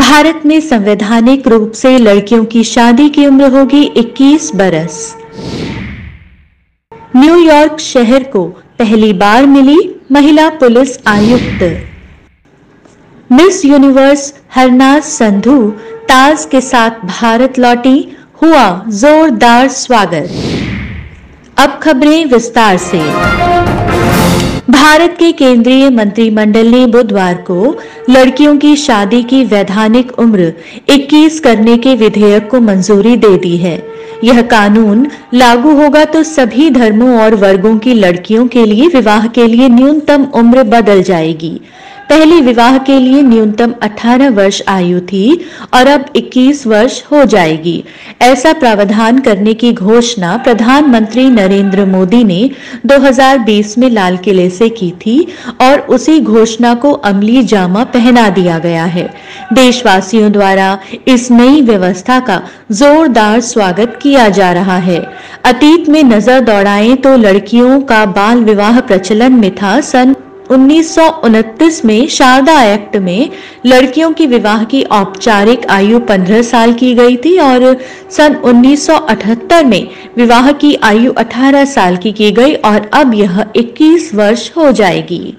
भारत में संवैधानिक रूप से लड़कियों की शादी की उम्र होगी 21 बरस। न्यूयॉर्क शहर को पहली बार मिली महिला पुलिस आयुक्त। मिस यूनिवर्स हरनाज संधू ताज के साथ भारत लौटी, हुआ जोरदार स्वागत। अब खबरें विस्तार से। भारत के केंद्रीय मंत्रिमंडल ने बुधवार को लड़कियों की शादी की वैधानिक उम्र 21 करने के विधेयक को मंजूरी दे दी है। यह कानून लागू होगा तो सभी धर्मों और वर्गों की लड़कियों के लिए विवाह के लिए न्यूनतम उम्र बदल जाएगी। पहले विवाह के लिए न्यूनतम 18 वर्ष आयु थी और अब 21 वर्ष हो जाएगी। ऐसा प्रावधान करने की घोषणा प्रधानमंत्री नरेंद्र मोदी ने 2020 में लाल किले से की थी और उसी घोषणा को अमली जामा पहना दिया गया है। देशवासियों द्वारा इस नई व्यवस्था का जोरदार स्वागत किया जा रहा है। अतीत में नज़र दौड़ाएँ तो लड़कियों का बाल विवाह प्रचलन में था सन उन्नीस सौ उनतीस में शारदा एक्ट में लड़कियों की विवाह की औपचारिक आयु 15 साल की गई थी और सन 1978 में विवाह की आयु 18 साल की की गई और अब यह 21 वर्ष हो जाएगी।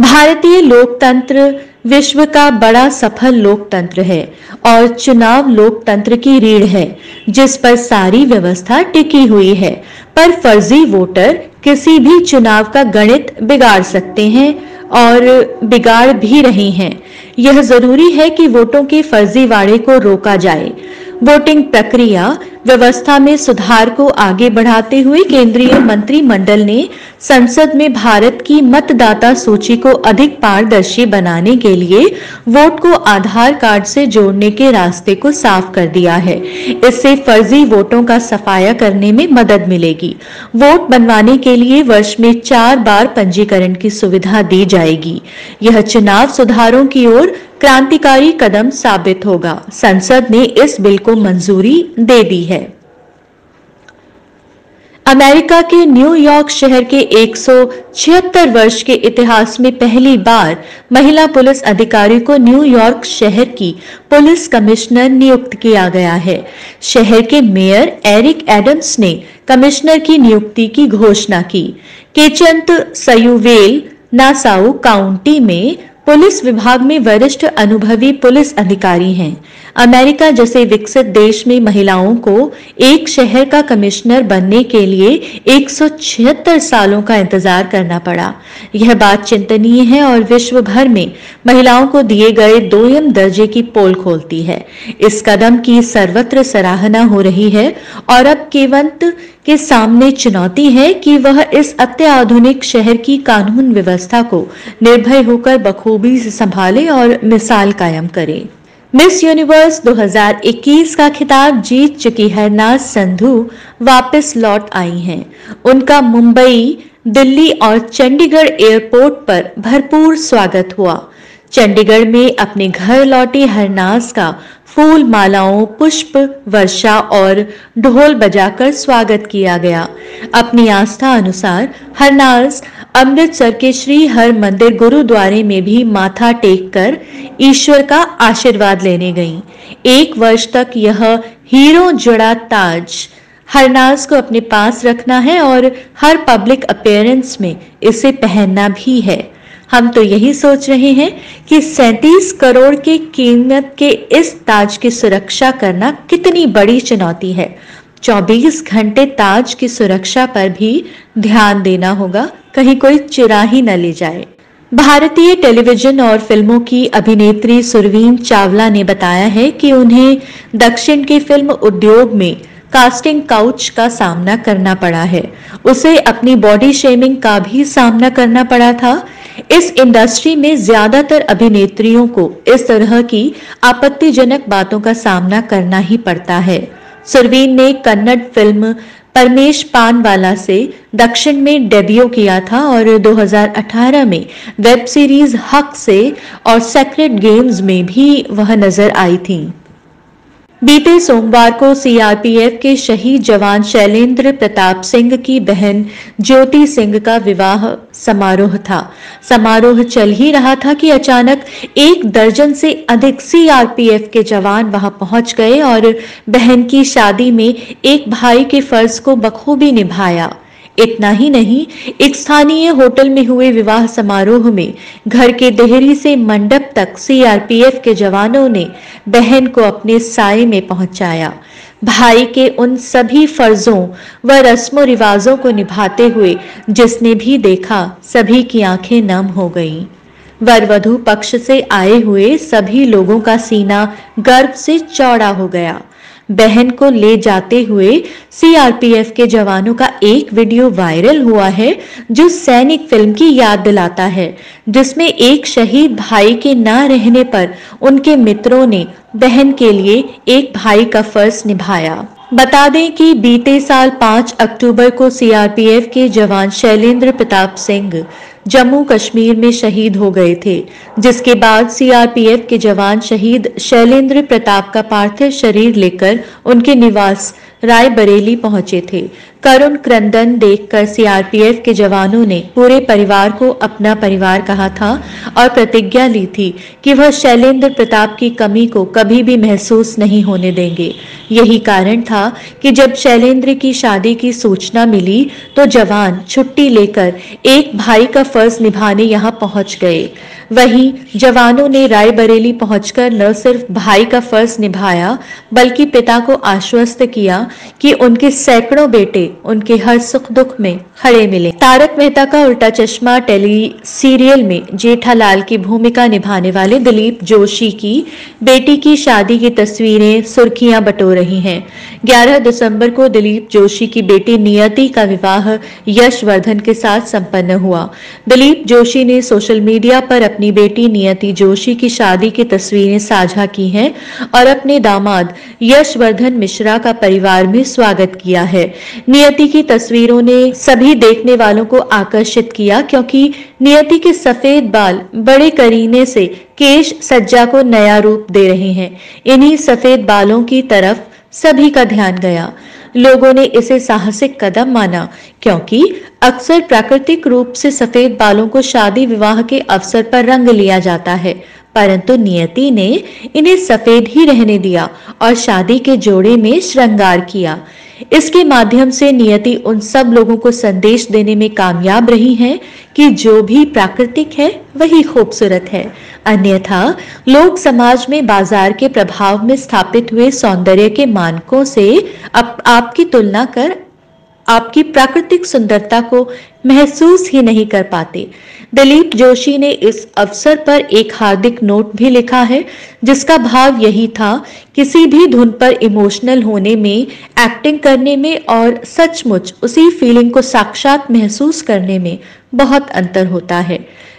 भारतीय लोकतंत्र विश्व का बड़ा सफल लोकतंत्र है और चुनाव लोकतंत्र की रीढ़ है, जिस पर सारी व्यवस्था टिकी हुई है। पर फर्जी वोटर किसी भी चुनाव का गणित बिगाड़ सकते हैं और बिगाड़ भी रहे हैं। यह ज़रूरी है कि वोटों के फर्जीवाड़े को रोका जाए। वोटिंग प्रक्रिया व्यवस्था में सुधार को आगे बढ़ाते हुए केंद्रीय मंत्रिमंडल ने संसद में भारत की मतदाता सूची को अधिक पारदर्शी बनाने के लिए वोट को आधार कार्ड से जोड़ने के रास्ते को साफ़ कर दिया है। इससे फर्जी वोटों का सफाया करने में मदद मिलेगी। वोट बनवाने के लिए वर्ष में चार बार पंजीकरण की सुविधा दी जाएगी। यह चुनाव सुधारों की ओर क्रांतिकारी कदम साबित होगा। संसद ने इस बिल को मंजूरी दे दी है। अमेरिका के न्यूयॉर्क शहर के 176 वर्ष के इतिहास में पहली बार महिला पुलिस अधिकारी को न्यूयॉर्क शहर की पुलिस कमिश्नर नियुक्त किया गया है। शहर के मेयर एरिक एडम्स ने कमिश्नर की नियुक्ति की घोषणा की। केचंत सयुवेल नासाउ काउंटी में पुलिस विभाग में वरिष्ठ अनुभवी पुलिस अधिकारी हैं। अमेरिका जैसे विकसित देश में महिलाओं को एक शहर का कमिश्नर बनने के लिए एक सौ छिहत्तर सालों का इंतज़ार करना पड़ा। यह बात चिंतनीय है और विश्व भर में महिलाओं को दिए गए दोयम दर्जे की पोल खोलती है। इस कदम की सर्वत्र सराहना हो रही है और अब केवंत के सामने चुनौती है कि वह इस अत्याधुनिक शहर की कानून व्यवस्था को निर्भय होकर बखूबी से संभाले और मिसाल कायम करे। मिस यूनिवर्स 2021 का खिताब जीत चुकी है हरनाज संधू, वापस लौट आई हैं। उनका मुंबई, दिल्ली और चंडीगढ़ एयरपोर्ट पर भरपूर स्वागत हुआ। चंडीगढ़ में अपने घर लौटी हरनास का फूल मालाओं पुष्प, वर्षा और ढोल बजाकर स्वागत किया गया अपनी आस्था अनुसार हरनाज अमृतसर के श्री हर मंदिर गुरुद्वारे में भी माथा टेक कर ईश्वर का आशीर्वाद लेने गईं। एक वर्ष तक यह हीरो जुड़ा ताज हरनाज को अपने पास रखना है और हर पब्लिक अपेयरेंस में इसे पहनना भी है हम तो यही सोच रहे हैं कि 37 करोड़ की कीमत के इस ताज की सुरक्षा करना कितनी बड़ी चुनौती है। 24 घंटे ताज की सुरक्षा पर भी ध्यान देना होगा, कहीं कोई चुरा ही न ले जाए। भारतीय टेलीविज़न और फ़िल्मों की अभिनेत्री सुरवीन चावला ने बताया है कि उन्हें दक्षिण के फ़िल्म उद्योग में कास्टिंग काउच का सामना करना पड़ा है। उसे अपनी बॉडी शेमिंग का भी सामना करना पड़ा था। इस इंडस्ट्री में ज़्यादातर अभिनेत्रियों को इस तरह की आपत्तिजनक बातों का सामना करना ही पड़ता है। सुरवीन ने कन्नड़ फ़िल्म परमेश पानवाला से दक्षिण में डेब्यू किया था और 2018 में वेब सीरीज़ हक से और सेक्रेट गेम्स में भी वह नज़र आई थी। बीते सोमवार को सीआरपीएफ के शहीद जवान शैलेंद्र प्रताप सिंह की बहन ज्योति सिंह का विवाह समारोह था। समारोह चल ही रहा था कि अचानक एक दर्जन से अधिक सीआरपीएफ के जवान वहाँ पहुँच गए और बहन की शादी में एक भाई के फ़र्ज़ को बखूबी निभाया। इतना ही नहीं, एक स्थानीय होटल में हुए विवाह समारोह में घर के देहरी से मंडप तक सीआरपीएफ के जवानों ने बहन को अपने साय में पहुँचाया भाई के उन सभी फर्जों व रस्मों रिवाजों को निभाते हुए जिसने भी देखा, सभी की आँखें नम हो गईं। वर वधु पक्ष से आए हुए सभी लोगों का सीना गर्व से चौड़ा हो गया बहन को ले जाते हुए सीआरपीएफ के जवानों का एक वीडियो वायरल हुआ है, जो सैनिक फ़िल्म की याद दिलाता है, जिसमें एक शहीद भाई के ना रहने पर उनके मित्रों ने बहन के लिए एक भाई का फ़र्ज़ निभाया। बता दें कि बीते साल 5 अक्टूबर को सीआरपीएफ के जवान शैलेंद्र प्रताप सिंह जम्मू कश्मीर में शहीद हो गए थे, जिसके बाद सीआरपीएफ के जवान शहीद शैलेंद्र प्रताप का पार्थिव शरीर लेकर उनके निवास रायबरेली पहुँचे थे। करुण क्रंदन देखकर सीआरपीएफ के जवानों ने पूरे परिवार को अपना परिवार कहा था और प्रतिज्ञा ली थी कि वह शैलेंद्र प्रताप की कमी को कभी भी महसूस नहीं होने देंगे। यही कारण था कि जब शैलेंद्र की शादी की सूचना मिली तो जवान छुट्टी लेकर एक भाई का फ़र्ज़ निभाने यहाँ पहुँच गए। वहीं जवानों ने रायबरेली पहुंचकर न सिर्फ़ भाई का फ़र्ज़ निभाया, बल्कि पिता को आश्वस्त किया कि उनके सैकड़ों बेटे उनके हर सुख दुख में खड़े मिले। तारक मेहता का उल्टा चश्मा टेली सीरियल में जेठालाल की भूमिका निभाने वाले दिलीप जोशी की बेटी की शादी की तस्वीरें सुर्खियाँ बटो रही हैं। 11 दिसंबर को दिलीप जोशी की बेटी नियति का विवाह यशवर्धन के साथ संपन्न हुआ। दिलीप जोशी ने सोशल मीडिया पर अपनी बेटी नियति जोशी की शादी की तस्वीरें साझा की हैं और अपने दामाद यशवर्धन मिश्रा का परिवार में स्वागत किया है। नियति की तस्वीरों ने सभी देखने वालों को आकर्षित किया क्योंकि नियति के सफ़ेद बाल बड़े करीने से केश सज्जा को नया रूप दे रहे हैं। इन्हीं सफ़ेद बालों की तरफ़ सभी का ध्यान गया। लोगों ने इसे साहसिक कदम माना, क्योंकि अक्सर प्राकृतिक रूप से सफ़ेद बालों को शादी विवाह के अवसर पर रंग लिया जाता है, परंतु नियति ने इन्हें सफ़ेद ही रहने दिया और शादी के जोड़े में श्रृंगार किया। इसके माध्यम से नियति उन सब लोगों को संदेश देने में कामयाब रही है कि जो भी प्राकृतिक है वही खूबसूरत है। अन्यथा लोग समाज में बाज़ार के प्रभाव में स्थापित हुए सौंदर्य के मानकों से आप, आपकी तुलना कर आपकी प्राकृतिक सुंदरता को महसूस ही नहीं कर पाते। दिलीप जोशी ने इस अवसर पर एक हार्दिक नोट भी लिखा है, जिसका भाव यही था, किसी भी धुन पर इमोशनल होने में एक्टिंग करने में और सचमुच उसी फीलिंग को साक्षात महसूस करने में बहुत अंतर होता है।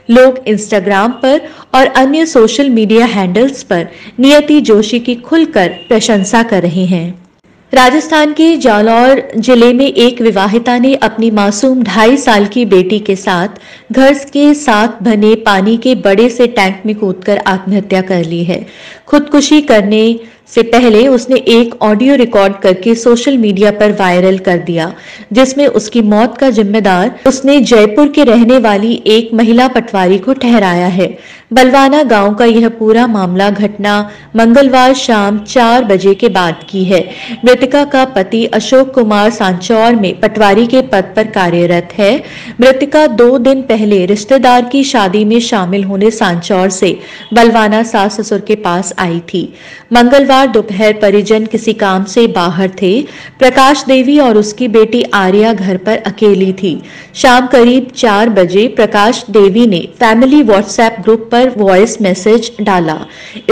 लोग इंस्टाग्राम पर और अन्य सोशल मीडिया हैंडल्स पर नियति जोशी की खुलकर प्रशंसा कर रहे हैं। राजस्थान के जालौर ज़िले में एक विवाहिता ने अपनी मासूम ढाई साल की बेटी के साथ घर के साथ बने पानी के बड़े से टैंक में कूदकर आत्महत्या कर ली है। खुदकुशी करने से पहले उसने एक ऑडियो रिकॉर्ड करके सोशल मीडिया पर वायरल कर दिया, जिसमें उसकी मौत का जिम्मेदार उसने जयपुर के रहने वाली एक महिला पटवारी को ठहराया है। बलवाना गाँव का यह पूरा मामला घटना मंगलवार शाम चार बजे के बाद की है। मृतका का पति अशोक कुमार सांचौर में पटवारी के पद पर कार्यरत है। मृतका दो दिन पहले रिश्तेदार की शादी में शामिल होने सांचौर से बलवाना सास ससुर के पास आई थी। मंगलवार दोपहर परिजन किसी काम से बाहर थे। प्रकाश देवी और उसकी बेटी आर्या घर पर अकेली थी। शाम करीब चार बजे प्रकाश देवी ने फैमिली व्हाट्सएप ग्रुप पर वॉइस मैसेज डाला।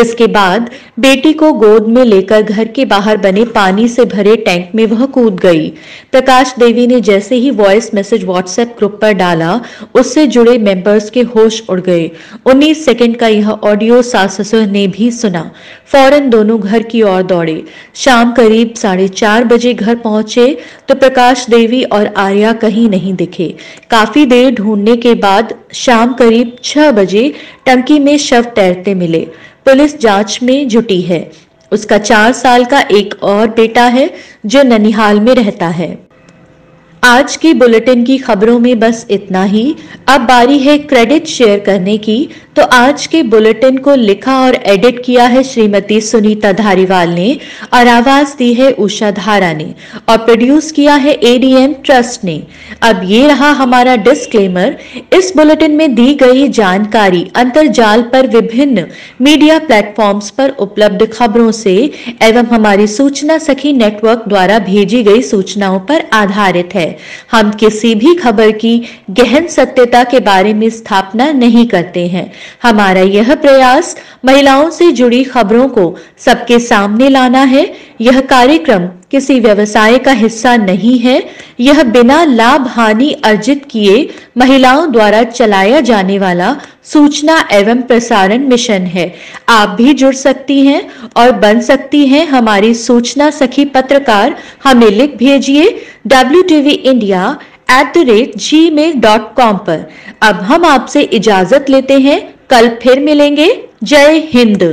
इसके बाद बेटी को गोद में लेकर घर के बाहर बने पानी से भरे टैंक में वह कूद गई। प्रकाश देवी ने जैसे ही वॉइस मैसेज व्हाट्सएप ग्रुप पर डाला, उससे जुड़े मेंबर्स के होश उड़ गए। उन्नीस सेकेंड का यह ऑडियो सास ससुर ने भी सुना। फ़ौरन दोनों घर की ओर दौड़े। शाम करीब साढ़े चार बजे घर पहुँचे तो प्रकाश देवी और आर्या कहीं नहीं दिखे। काफ़ी देर ढूँढने के बाद शाम करीब छह बजे टंकी में शव तैरते मिले। पुलिस जाँच में जुटी है। उसका चार साल का एक और बेटा है, जो ननिहाल में रहता है। आज की बुलेटिन की खबरों में बस इतना ही। अब बारी है क्रेडिट शेयर करने की। तो आज के बुलेटिन को लिखा और एडिट किया है श्रीमती सुनीता धारीवाल ने। और आवाज़ दी है उषा धारा ने। और प्रोड्यूस किया है एडीएम ट्रस्ट ने। अब ये रहा हमारा डिस्क्लेमर इस बुलेटिन में दी गई जानकारी अंतरजाल पर विभिन्न मीडिया प्लेटफॉर्म्स पर उपलब्ध खबरों से एवं हमारी सूचना सखी नेटवर्क द्वारा भेजी गई सूचनाओं पर आधारित है। हम किसी भी खबर की गहन सत्यता के बारे में स्थापना नहीं करते हैं। हमारा यह प्रयास महिलाओं से जुड़ी खबरों को सबके सामने लाना है। यह कार्यक्रम किसी व्यवसाय का हिस्सा नहीं है, यह बिना लाभ हानि अर्जित किए महिलाओं द्वारा चलाया जाने वाला सूचना एवं प्रसारण मिशन है। आप भी जुड़ सकती हैं और बन सकती हैं हमारी सूचना सखी पत्रकार हमें लिख भेजिए W TV India at the rate Gmail dot com पर। अब हम आपसे इजाज़त लेते हैं। कल फिर मिलेंगे। जय हिंद।